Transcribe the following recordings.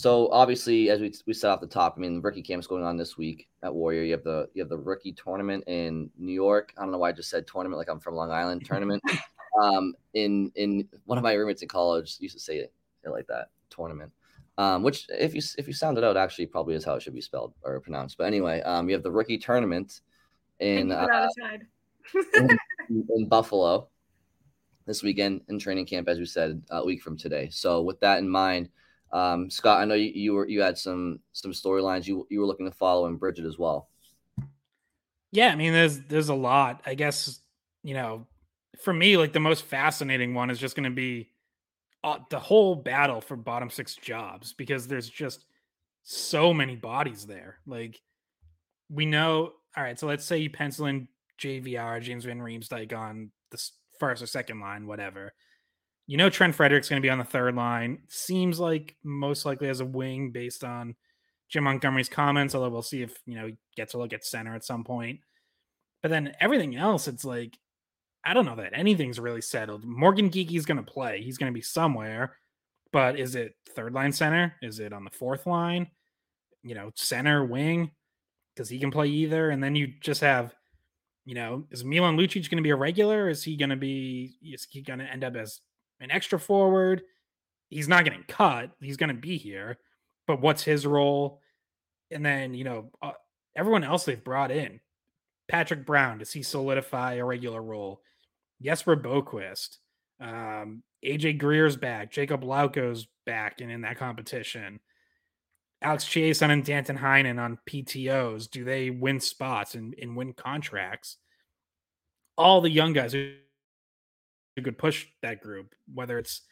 So obviously, as we we set off the top, I mean, the rookie camp's going on this week at Warrior. You have the you have the rookie tournament in New York. I don't know why I just said tournament like I'm from Long Island. Tournament. um, in in one of my roommates in college used to say it, it like that. Tournament. Um, which if you if you sound it out, actually probably is how it should be spelled or pronounced. But anyway, um, you have the rookie tournament in uh, in, in Buffalo this weekend in training camp, as we said, a week from today. So with that in mind, um, Scott, I know you, you were you had some some storylines you you were looking to follow in Bridgette as well. Yeah, I mean, there's there's a lot. I guess you know, for me, like the most fascinating one is just going to be uh, the whole battle for bottom six jobs because there's just so many bodies there. Like we know, all right. So let's say you pencil in JVR, James Van Riemsdyk on the first or second line, whatever. You know Trent Frederic's going to be on the third line. Seems like most likely as a wing based on Jim Montgomery's comments, although we'll see if, you know, he gets a look at center at some point. But then everything else, it's like, I don't know that anything's really settled. Morgan Geekie's going to play. He's going to be somewhere. But is it third line center? Is it on the fourth line? You know, center, wing? Because he can play either. And then you just have, you know, is Milan Lucic going to be a regular? Is he going to be, is he going to end up as an extra forward. He's not getting cut. He's going to be here. But what's his role? And then, you know, uh, everyone else they've brought in. Patrick Brown, does he solidify a regular role? Jesper Boqvist. Um, AJ Greer's back. Jakub Lauko's back and in that competition. Alex Chiasson and Danton Heinen on PTOs. Do they win spots and, and win contracts? All the young guys who who could push that group, whether it's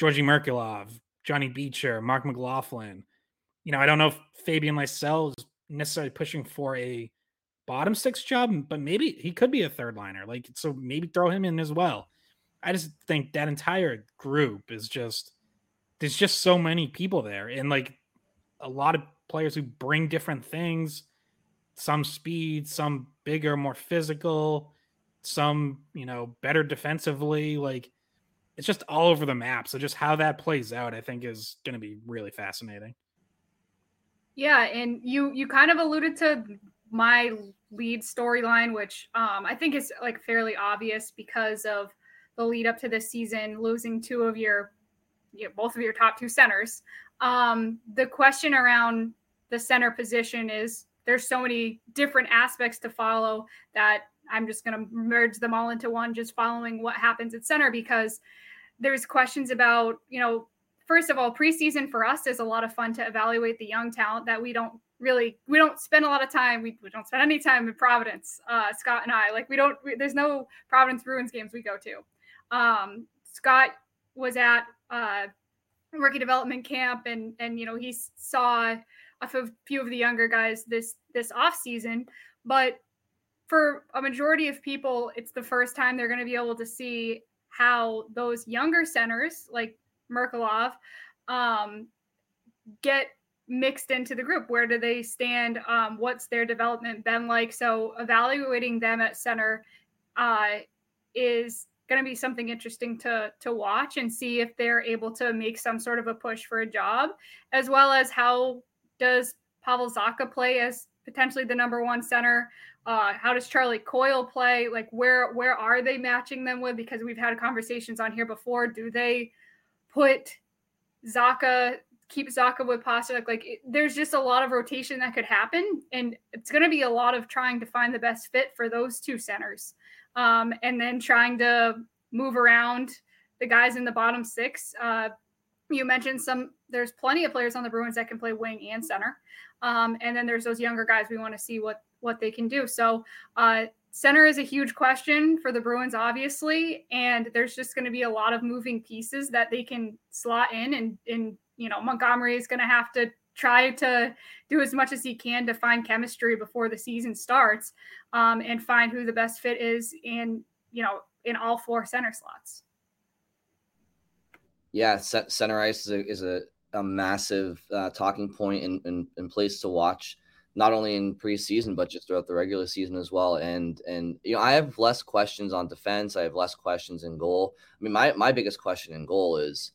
Georgii Merkulov, Johnny Beecher, Marc McLaughlin. You know, I don't know if Fabian Lysell is necessarily pushing for a bottom six job, but maybe he could be a third liner. Like, so maybe throw him in as well. I just think that entire group is just there's just so many people there, and like a lot of players who bring different things. Some speed, some bigger, more physical some, you know, better defensively. Like it's just all over the map. So just how that plays out, I think, is going to be really fascinating. Yeah, and you you kind of alluded to my lead storyline, which um, I think is like fairly obvious because of the lead up to this season, losing two of your, you know, both of your top two centers. Um, the question around the center position is there's so many different aspects to follow that I'm just going to merge them all into one, just following what happens at center because there's questions about, you know, first of all, preseason for us is a lot of fun to evaluate the young talent that we don't really, we don't spend a lot of time. We, we don't spend any time in Providence, uh, Scott and I. Like, we don't, we, there's no Providence Bruins games we go to. Um, Scott was at uh, rookie development camp and, and, you know, he saw a few of the younger guys this, this off season, but for a majority of people, it's the first time they're going to be able to see how those younger centers like Merkulov um, get mixed into the group. Where do they stand? Um, what's their development been like? So evaluating them at center uh, is going to be something interesting to to watch and see if they're able to make some sort of a push for a job, as well as how does Pavel Zacha play as potentially the number one center. Uh, how does Charlie Coyle play? Like where where are they matching them with? Because we've had conversations on here before. Do they put Zacha keep Zacha with Pastrnak? Like it, there's just a lot of rotation that could happen, and it's going to be a lot of trying to find the best fit for those two centers, um, and then trying to move around the guys in the bottom six. Uh, you mentioned some. There's plenty of players on the Bruins that can play wing and center, um, and then there's those younger guys. We want to see what what they can do. So uh, center is a huge question for the Bruins, obviously, and there's just going to be a lot of moving pieces that they can slot in, and and you know Montgomery is going to have to try to do as much as he can to find chemistry before the season starts, um, and find who the best fit is in you know in all four center slots. Yeah, center ice is a, is a, a massive uh, talking point and, and, and place to watch not only in preseason but just throughout the regular season as well. And and you know, I have less questions on defense. I have less questions in goal. I mean, my my biggest question in goal is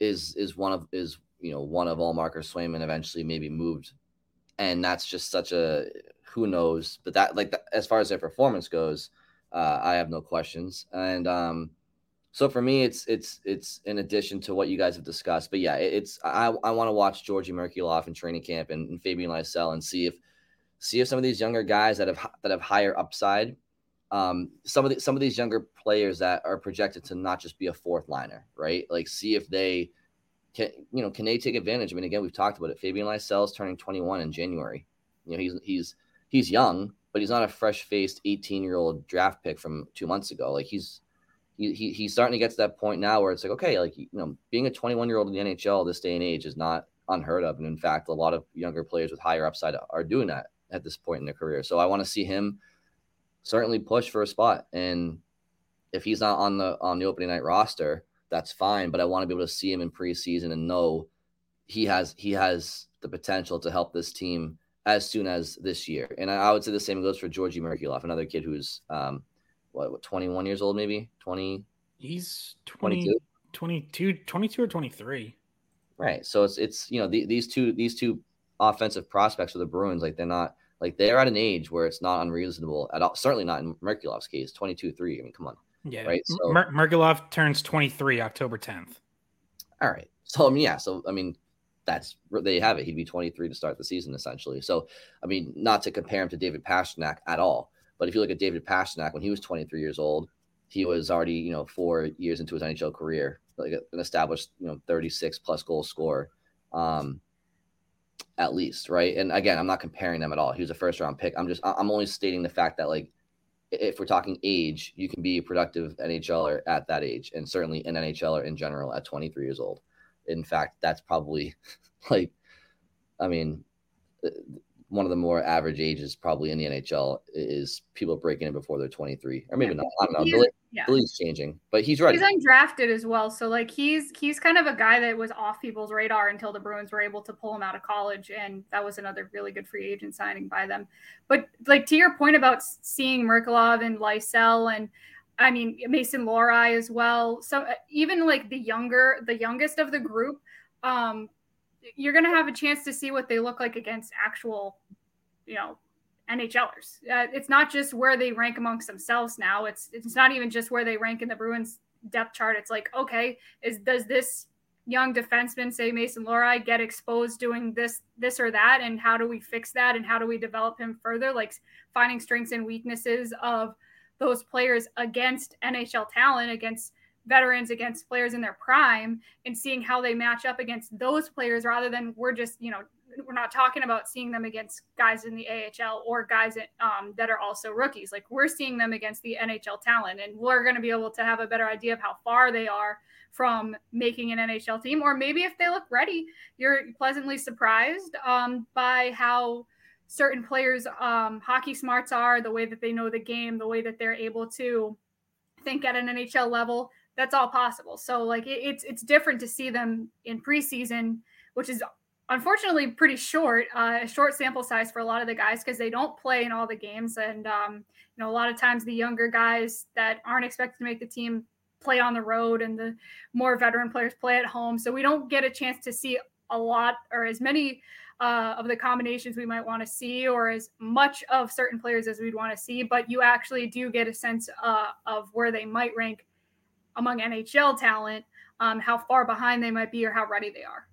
is is one of is you know, one of Ullmark or Swayman eventually maybe moved. And that's just such a who knows. But that, like, as far as their performance goes, uh, I have no questions. And um, so for me, it's it's it's in addition to what you guys have discussed. But yeah, it's I I want to watch Georgii Merkulov in training camp and, and Fabian Lysell and see if see if some of these younger guys that have that have higher upside um, some of the, some of these younger players that are projected to not just be a fourth liner, right? Like, see if they can, you know, can they take advantage? I mean, again, we've talked about it. Fabian Lysell is turning 21 in January. You know, he's he's he's young, but he's not a fresh faced 18 year old draft pick from two months ago. Like, he's he, he he's starting to get to that point now where it's like, okay, like you know, being a 21 year old in the NHL this day and age is not unheard of, and in fact, a lot of younger players with higher upside are doing that at this point in their career. So I want to see him certainly push for a spot. And if he's not on the on the opening night roster, that's fine. But I want to be able to see him in preseason and know he has he has the potential to help this team as soon as this year. And I, I would say the same goes for Georgii Merkulov, another kid who's um what, what 21 years old, maybe 20. He's 20, 22, 22 or 23. Right. So it's it's you know the, these two these two offensive prospects for the Bruins like they're not like they're at an age where it's not unreasonable at all. Certainly not in Merkulov's case, 22 3. I mean, come on. Yeah. Right. So Mer- Merkulov turns 23 October 10th. All right. So, I mean, yeah. So, I mean, that's they have it. He'd be 23 to start the season, essentially. So, I mean, not to compare him to David Pastrnak at all, but if you look at David Pastrnak when he was 23 years old, he was already, you know, four years into his NHL career, like an established, you know, 36 plus goal scorer. Um, at least, right? And again, I'm not comparing them at all. He was a first round pick. I'm just I'm only stating the fact that like if we're talking age, you can be a productive NHLer at that age, and certainly an NHLer in general at 23 years old. In fact, that's probably like, I mean, one of the more average ages probably in the NHL is people breaking in before they're 23, or maybe yeah. not. I don't know yeah. league's changing, but he's right. He's undrafted as well, so like he's he's kind of a guy that was off people's radar until the Bruins were able to pull him out of college, and that was another really good free agent signing by them. But like to your point about seeing Merkulov and Lysell and I mean Mason Lohrei as well. So uh, even like the younger, the youngest of the group, um, you're gonna have a chance to see what they look like against actual, you know, NHLers. Uh, it's not just where they rank amongst themselves now. It's it's not even just where they rank in the Bruins depth chart. It's like, okay, is does this young defenseman, say Mason Lohrei, get exposed doing this, this or that, and how do we fix that, and how do we develop him further? Like finding strengths and weaknesses of those players against NHL talent, against veterans, against players in their prime, and seeing how they match up against those players, rather than we're just you know we're not talking about seeing them against guys in the AHL or guys um, that are also rookies. Like we're seeing them against the NHL talent, and we're going to be able to have a better idea of how far they are from making an NHL team, or maybe if they look ready, you're pleasantly surprised um, by how certain players' um, hockey smarts are, the way that they know the game, the way that they're able to think at an NHL level. That's all possible. So like it, it's it's different to see them in preseason, which is unfortunately pretty short, uh, a short sample size for a lot of the guys because they don't play in all the games. And, um, you know, a lot of times the younger guys that aren't expected to make the team play on the road and the more veteran players play at home. So we don't get a chance to see a lot or as many uh, of the combinations we might want to see or as much of certain players as we'd want to see. But you actually do get a sense uh, of where they might rank among NHL talent, um, how far behind they might be or how ready they are.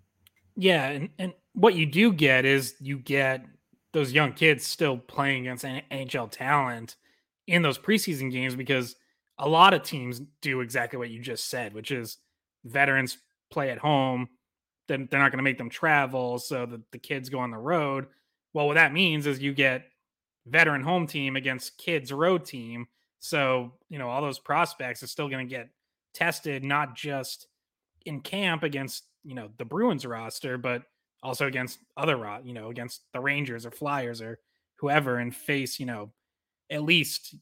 Yeah, and, and what you do get is you get those young kids still playing against NHL talent in those preseason games because a lot of teams do exactly what you just said, which is veterans play at home, then they're not going to make them travel, so the, the kids go on the road. Well, what that means is you get veteran home team against kids road team. So, you know, all those prospects are still going to get tested, not just in camp against you know the Bruins roster, but also against other you know against the Rangers or Flyers or whoever, and face you know at least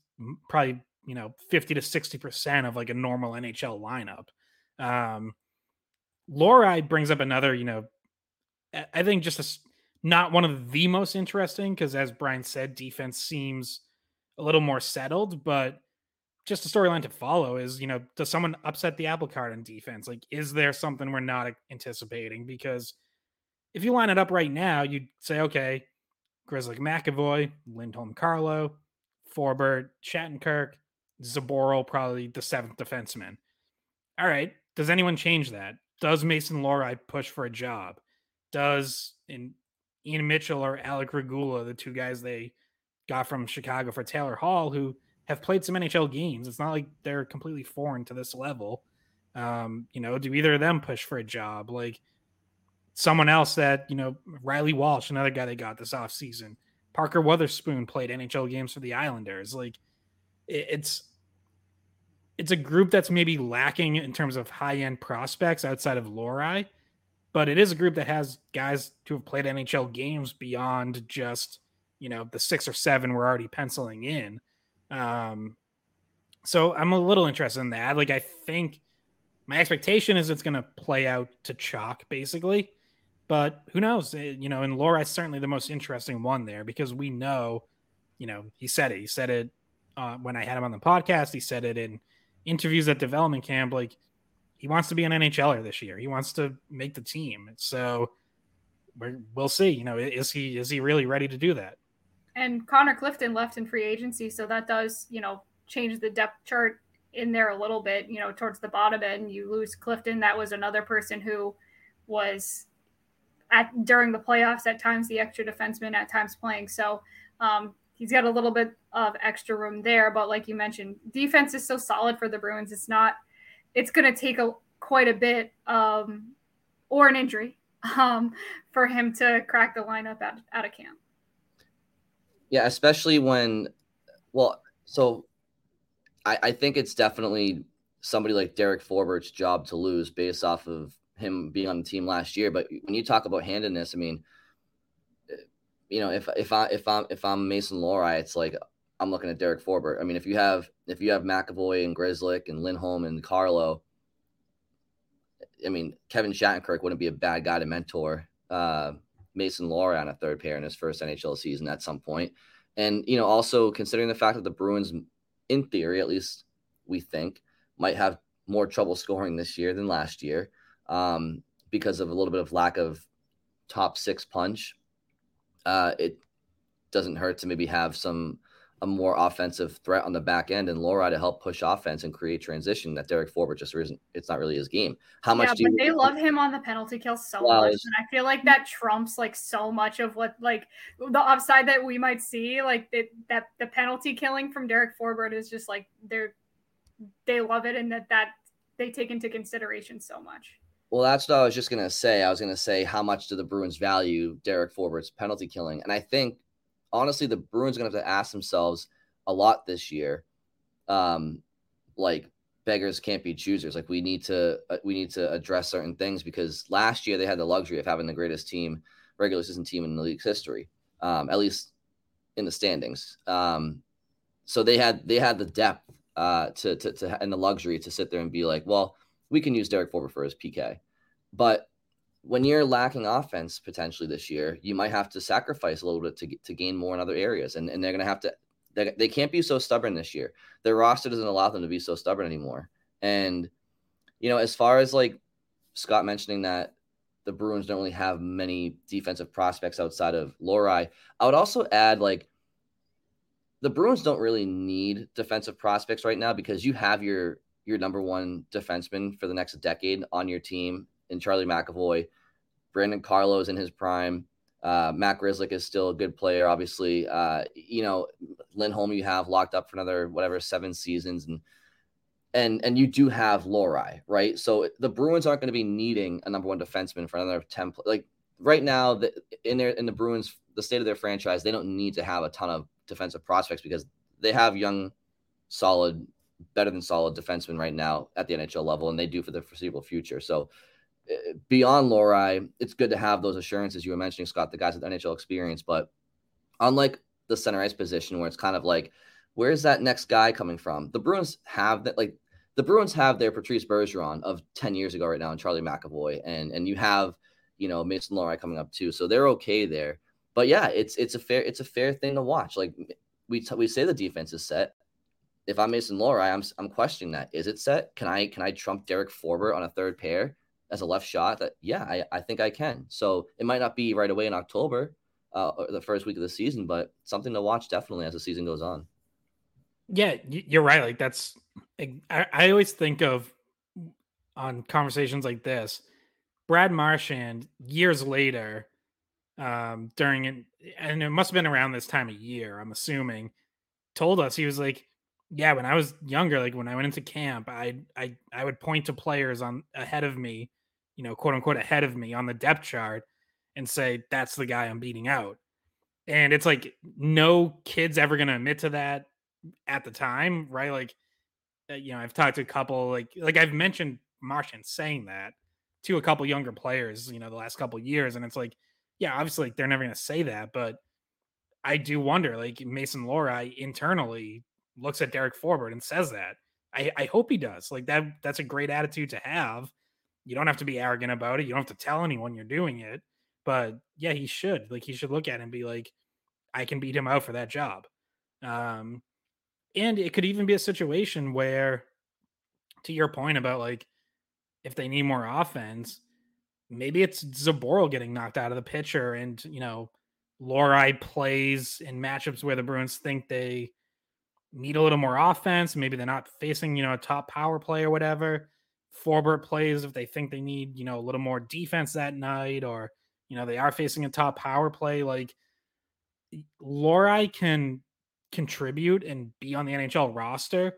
probably you know 50 to 60 percent of like a normal NHL lineup. Um, Lohrei brings up another, you know, I think just a, not one of the most interesting because, as Brian said, defense seems a little more settled, but just a storyline to follow is, you know, does someone upset the apple cart in defense? Like, is there something we're not anticipating? Because if you line it up right now, you'd say, okay, Grzelcyk McAvoy, Lindholm Carlo, Forbort, Shattenkirk, Zboril probably the seventh defenseman. All right. Does anyone change that? Does Mason Lohrei push for a job? Does in Ian Mitchell or Alec Regula, the two guys they got from Chicago for Taylor Hall, who have played some NHL games. It's not like they're completely foreign to this level. Um, you know, do either of them push for a job? Like someone else that, you know, Reilly Walsh, another guy they got this off season. Parker Wotherspoon played NHL games for the Islanders. Like it, it's it's a group that's maybe lacking in terms of high end prospects outside of Lohrei, but it is a group that has guys who have played NHL games beyond just you know the six or seven we're already penciling in. Um, so I'm a little interested in that. Like I think my expectation is it's going to play out to chalk basically, but who knows? Eh, you know, and Lohrei's certainly the most interesting one there because we know, you know, he said it. He said it uh, when I had him on the podcast. He said it in interviews at development camp. Like he wants to be an NHLer this year. He wants to make the team. So we will see. You know, is he is he really ready to do that? And Connor Clifton left in free agency, so that does, you know, change the depth chart in there a little bit, you know, towards the bottom end. You lose Clifton. That was another person who was at during the playoffs at times the extra defenseman at times playing. So um, he's got a little bit of extra room there. But like you mentioned, defense is so solid for the Bruins. It's not. It's going to take a quite a bit um, or an injury um, for him to crack the lineup out, out of camp. Yeah, especially when, well, so I, I think it's definitely somebody like Derek Forbort's job to lose based off of him being on the team last year. But when you talk about handedness, I mean, you know, if if I if I'm if I'm Mason Lohrei, it's like I'm looking at Derek Forbert. I mean, if you have if you have McAvoy and Grzelcyk and Lindholm and Carlo, I mean, Kevin Shattenkirk wouldn't be a bad guy to mentor. Uh, Mason Lohrei on a third pair in his first NHL season at some point. And, you know, also considering the fact that the Bruins, in theory, at least we think, might have more trouble scoring this year than last year um, because of a little bit of lack of top six punch. Uh, it doesn't hurt to maybe have some a more offensive threat on the back end and Lohrei to help push offense and create transition that Derek Forbort just isn't it's not really his game. How much yeah, do you, they love him on the penalty kill so well, much. And I feel like that trumps like so much of what like the upside that we might see. Like it, that the penalty killing from Derek Forbort is just like they're they love it and that that they take into consideration so much. Well, that's what I was just gonna say. I was gonna say how much do the Bruins value Derek Forbort's penalty killing, and I think honestly, the Bruins are to have to ask themselves a lot this year. Um, like beggars can't be choosers. Like we need to uh, we need to address certain things because last year they had the luxury of having the greatest team, regular season team in the league's history, um, at least in the standings. Um, so they had they had the depth uh, to, to to and the luxury to sit there and be like, well, we can use Derek Forbort for his PK, but when you're lacking offense potentially this year, you might have to sacrifice a little bit to to gain more in other areas, and and they're going to have to. They, they can't be so stubborn this year. Their roster doesn't allow them to be so stubborn anymore. And you know, as far as like Scott mentioning that the Bruins don't really have many defensive prospects outside of Lohrei, I would also add like the Bruins don't really need defensive prospects right now because you have your your number one defenseman for the next decade on your team and Charlie McAvoy. Brandon Carlo is in his prime. Uh, Matt Grzelcyk is still a good player, obviously. Uh, you know, Lindholm you have locked up for another whatever seven seasons, and and and you do have Lohrei, right? So the Bruins aren't going to be needing a number one defenseman for another ten. Like right now, the, in their in the Bruins, the state of their franchise, they don't need to have a ton of defensive prospects because they have young, solid, better than solid defensemen right now at the NHL level, and they do for the foreseeable future. So beyond Lohrei, it's good to have those assurances you were mentioning, Scott, the guys with NHL experience. But unlike the center ice position, where it's kind of like, where's that next guy coming from? The Bruins have that, like, the Bruins have their Patrice Bergeron of 10 years ago right now and Charlie McAvoy. And, and you have, you know, Mason Lohrei coming up too. So they're okay there. But yeah, it's, it's a fair, it's a fair thing to watch. Like we, t- we say the defense is set. if I'm Mason Lohrei, I'm I'm questioning that. Is it set? Can I can I trump Derek Forbort on a third pair as a left shot? That yeah, I, I think I can. So it might not be right away in October, uh, the first week of the season, but something to watch definitely as the season goes on. Yeah, you're right. Like that's I, I always think of on conversations like this, Brad Marchand years later, um, during it, and it must have been around this time of year, I'm assuming, told us he was like, yeah, when I was younger, like when I went into camp, I I I would point to players on ahead of me, you know, quote unquote ahead of me on the depth chart and say that's the guy I'm beating out. And it's like no kid's ever going to admit to that at the time, right? Like uh, you know, I've talked to a couple like like I've mentioned Marchand saying that to a couple younger players, you know, the last couple years and it's like yeah, obviously like, they're never going to say that, but I do wonder like Mason Lohrei internally looks at Derek Forbort and says that. I, I hope he does. Like that that's a great attitude to have. You don't have to be arrogant about it. You don't have to tell anyone you're doing it. But yeah, he should. Like he should look at it and be like, I can beat him out for that job. Um and it could even be a situation where to your point about like if they need more offense, maybe it's Zboril getting knocked out of the pitcher and you know, Lohrei plays in matchups where the Bruins think they need a little more offense. Maybe they're not facing, you know, a top power play or whatever. Forbort plays if they think they need, you know, a little more defense that night, or, you know, they are facing a top power play. Like Lohrei can contribute and be on the NHL roster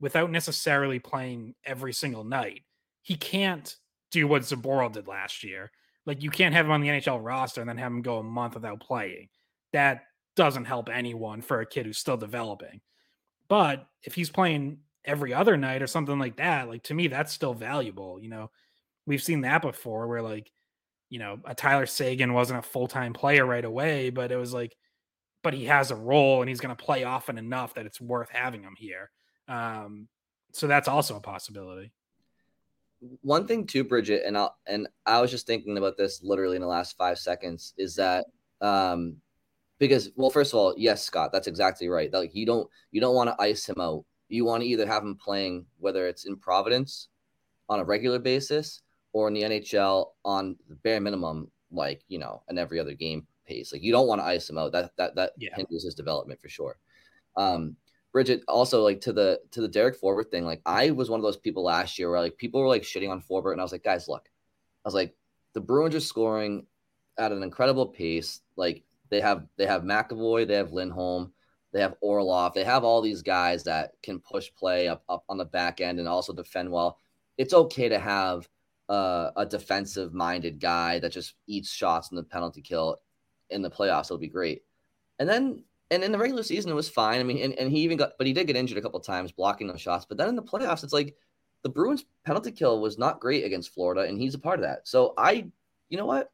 without necessarily playing every single night. He can't do what Zboril did last year. Like you can't have him on the NHL roster and then have him go a month without playing. That doesn't help anyone for a kid who's still developing. But if he's playing every other night or something like that, like to me, that's still valuable. You know, we've seen that before where like, you know, a Tyler Seguin wasn't a full time player right away, but it was like, but he has a role and he's going to play often enough that it's worth having him here. Um, so that's also a possibility. One thing too, Bridgette, and I and I was just thinking about this literally in the last five seconds is that um, because well first of all yes scott that's exactly right like you don't you don't want to ice him out you want to either have him playing whether it's in providence on a regular basis or in the nhl on the bare minimum like you know an every other game pace. Like you don't want to ice him out. That that that yeah. hinders his development for sure. Um bridgette also like to the to the derek Forbort thing like i was one of those people last year where like people were like shitting on Forbort and i was like guys look. I was like the bruins are scoring at an incredible pace. Like they have they have McAvoy, they have Lindholm, they have Orlov, they have all these guys that can push play up, up on the back end and also defend well. It's okay to have uh, a defensive minded guy that just eats shots in the penalty kill in the playoffs. It'll be great. And then and in the regular season it was fine. I mean, and, and he even got but he did get injured a couple times blocking those shots. But then in the playoffs, it's like the Bruins penalty kill was not great against Florida, and he's a part of that. So I, you know what?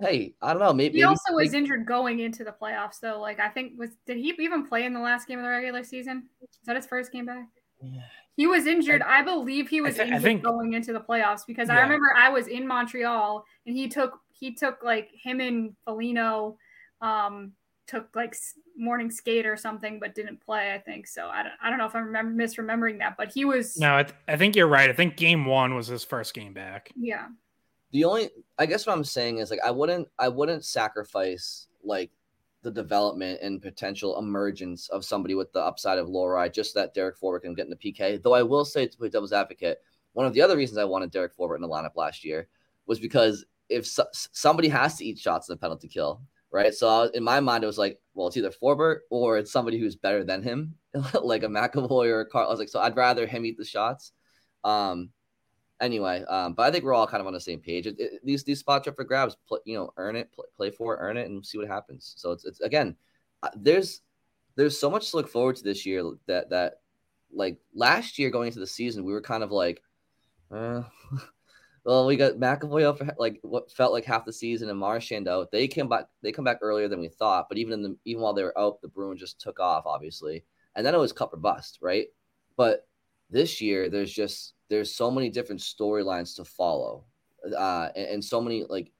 Hey, I don't know. Maybe he also maybe, was injured going into the playoffs, though. Like I think was did he even play in the last game of the regular season? Is that his first game back? Yeah. He was injured. I, I believe he was I th- injured think, going into the playoffs because yeah. I remember I was in Montreal and he took he took like him and Foligno um took like morning skate or something but didn't play i think so i don't, I don't know if i'm remember, misremembering that but he was no I, th- I think you're right i think game one was his first game back yeah the only I guess what I'm saying is like I wouldn't I wouldn't sacrifice like the development and potential emergence of somebody with the upside of Lohrei just that Derek Forbort can get in the PK. Though I will say to play devil's advocate, one of the other reasons I wanted Derek Forbort in the lineup last year was because if so, somebody has to eat shots in the penalty kill, right? So was, in my mind, it was like, well, it's either Forbort or it's somebody who's better than him, like a McAvoy or a Carl. I was like, so I'd rather him eat the shots. Um, anyway, um, but I think we're all kind of on the same page. It, it, these these spots are for grabs. You know, earn it, play, play for it, earn it, and see what happens. So it's it's again, uh, there's there's so much to look forward to this year that that like last year going into the season we were kind of like, uh, well we got McAvoy up for like what felt like half the season and Marchand out. They came back they come back earlier than we thought, but even in the even while they were out, the Bruins just took off obviously, and then it was cup or bust, right? But this year there's just there's so many different storylines to follow, uh, and, and, so many like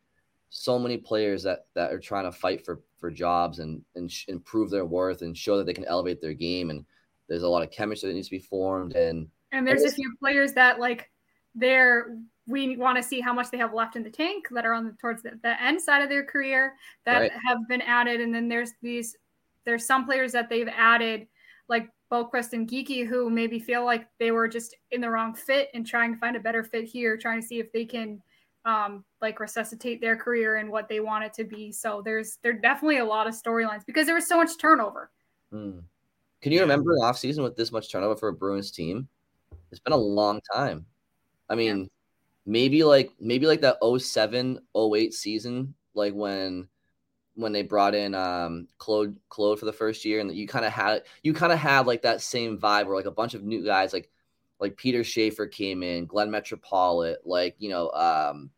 so many players that that are trying to fight for for jobs and and sh- improve their worth and show that they can elevate their game. And there's a lot of chemistry that needs to be formed, and and there's a few players that like they're we want to see how much they have left in the tank that are on the towards the, the end side of their career that right. have been added, and then there's these there's some players that they've added like Boqvist and Geekie who maybe feel like they were just in the wrong fit and trying to find a better fit here, trying to see if they can um, like resuscitate their career and what they want it to be. So there's there definitely a lot of storylines because there was so much turnover. Hmm. Can you remember an off season with this much turnover for a Bruins team? It's been a long time. I mean, yeah. maybe like maybe like that 07, 08 season, like when when they brought in um Claude Claude for the first year, and you kind of had you kind of had like that same vibe where like a bunch of new guys like like Peter Schaefer came in, Glenn Metropolit, like you know, um,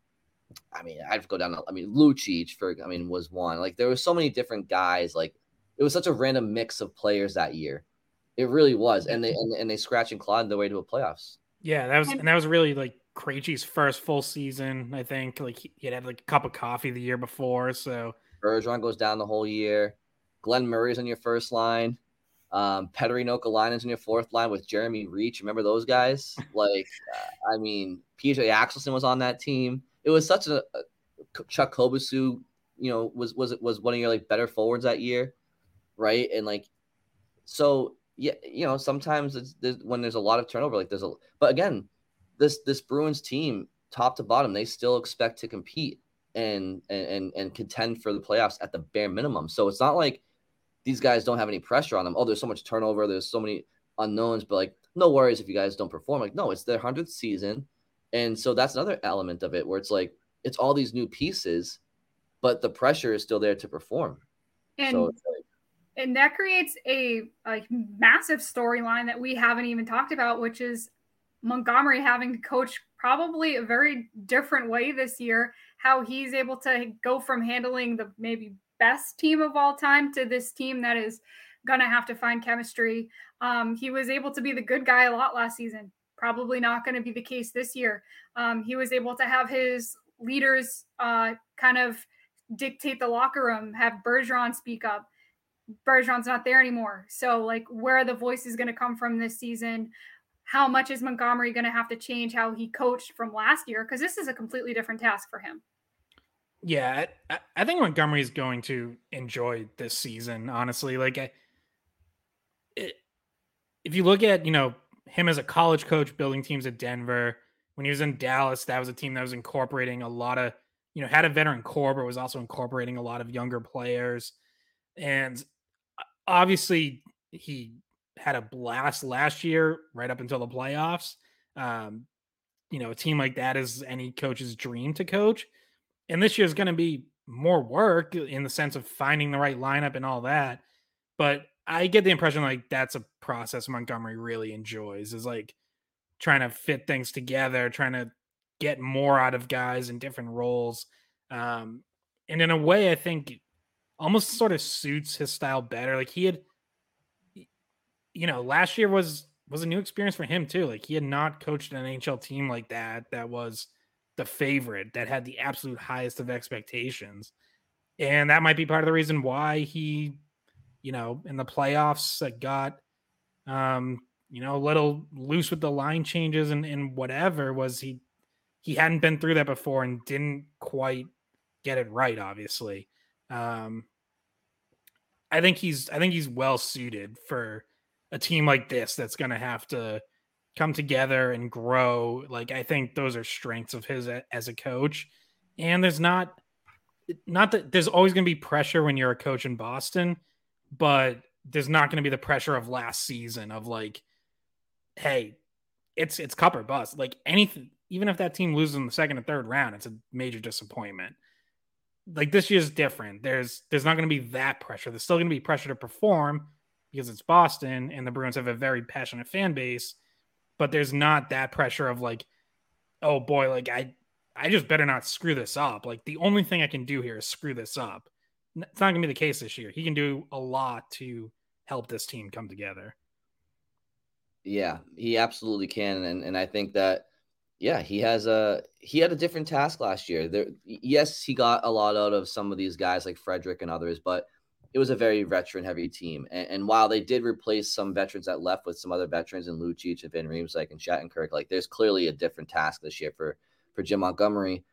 I mean, I'd go down. I mean, Lucic for I mean was one. Like there were so many different guys. Like it was such a random mix of players that year. It really was, and they and, and they scratch and clawed their way to a playoffs. Yeah, that was and that was really like Krejci's first full season. I think like he had had like a cup of coffee the year before, so Bergeron goes down the whole year. Glen Murray's on your first line. Um, Petteri Nokelainen's in your fourth line with Jeremy Reich. Remember those guys? Like, uh, I mean, PJ Axelsson was on that team. It was such a, a Chuck Kobasew, you know, was was was one of your like better forwards that year, right? And like, so yeah, you know, sometimes it's there's, when there's a lot of turnover, like there's a, but again, this this Bruins team, top to bottom, they still expect to compete and and and contend for the playoffs at the bare minimum. So it's not like these guys don't have any pressure on them. Oh, there's so much turnover. There's so many unknowns, but like, no worries if you guys don't perform. Like, no, it's their hundredth season, and so that's another element of it where it's like it's all these new pieces, but the pressure is still there to perform. And so like, and that creates a, a massive storyline that we haven't even talked about, which is Montgomery having to coach probably a very different way this year. How he's able to go from handling the maybe best team of all time to this team that is going to have to find chemistry. Um, he was able to be the good guy a lot last season. Probably not going to be the case this year. Um, he was able to have his leaders uh, kind of dictate the locker room, have Bergeron speak up. Bergeron's not there anymore. So, like, where are the voices going to come from this season? How much is Montgomery going to have to change how he coached from last year? Because this is a completely different task for him. Yeah, I, I think Montgomery is going to enjoy this season. Honestly, like, I, it, if you look at you know him as a college coach building teams at Denver, when he was in Dallas, that was a team that was incorporating a lot of you know had a veteran core, but was also incorporating a lot of younger players, and obviously he had a blast last year, right up until the playoffs. Um, you know, a team like that is any coach's dream to coach and this year is going to be more work in the sense of finding the right lineup and all that. But I get the impression like that's a process Montgomery really enjoys is like trying to fit things together, trying to get more out of guys in different roles. Um, and in a way, I think almost sort of suits his style better. Like he had, you know, last year was was a new experience for him too. Like he had not coached an NHL team like that. That was the favorite that had the absolute highest of expectations. And that might be part of the reason why he, you know, in the playoffs uh, got, um, you know, a little loose with the line changes and, and whatever was he, he hadn't been through that before and didn't quite get it right, obviously. Um, I think he's, I think he's well suited for a team like this that's going to have to, come together and grow. Like I think those are strengths of his as a coach. And there's not not that there's always going to be pressure when you're a coach in Boston, but there's not going to be the pressure of last season of like hey, it's it's cup or bust. Like anything even if that team loses in the second and third round, it's a major disappointment. Like this year's different. There's there's not going to be that pressure. There's still going to be pressure to perform because it's Boston and the Bruins have a very passionate fan base but there's not that pressure of like, oh boy, like I I just better not screw this up. Like the only thing I can do here is screw this up. It's not gonna be the case this year. He can do a lot to help this team come together. Yeah, he absolutely can, and and I think that yeah, he has a he had a different task last year. There, yes, he got a lot out of some of these guys like Frederic and others, but it was a very veteran heavy team. And, and, while they did replace some veterans that left with some other veterans in Lucic and Van Riemsdyk and Shattenkirk, like there's clearly a different task this year for for Jim Montgomery.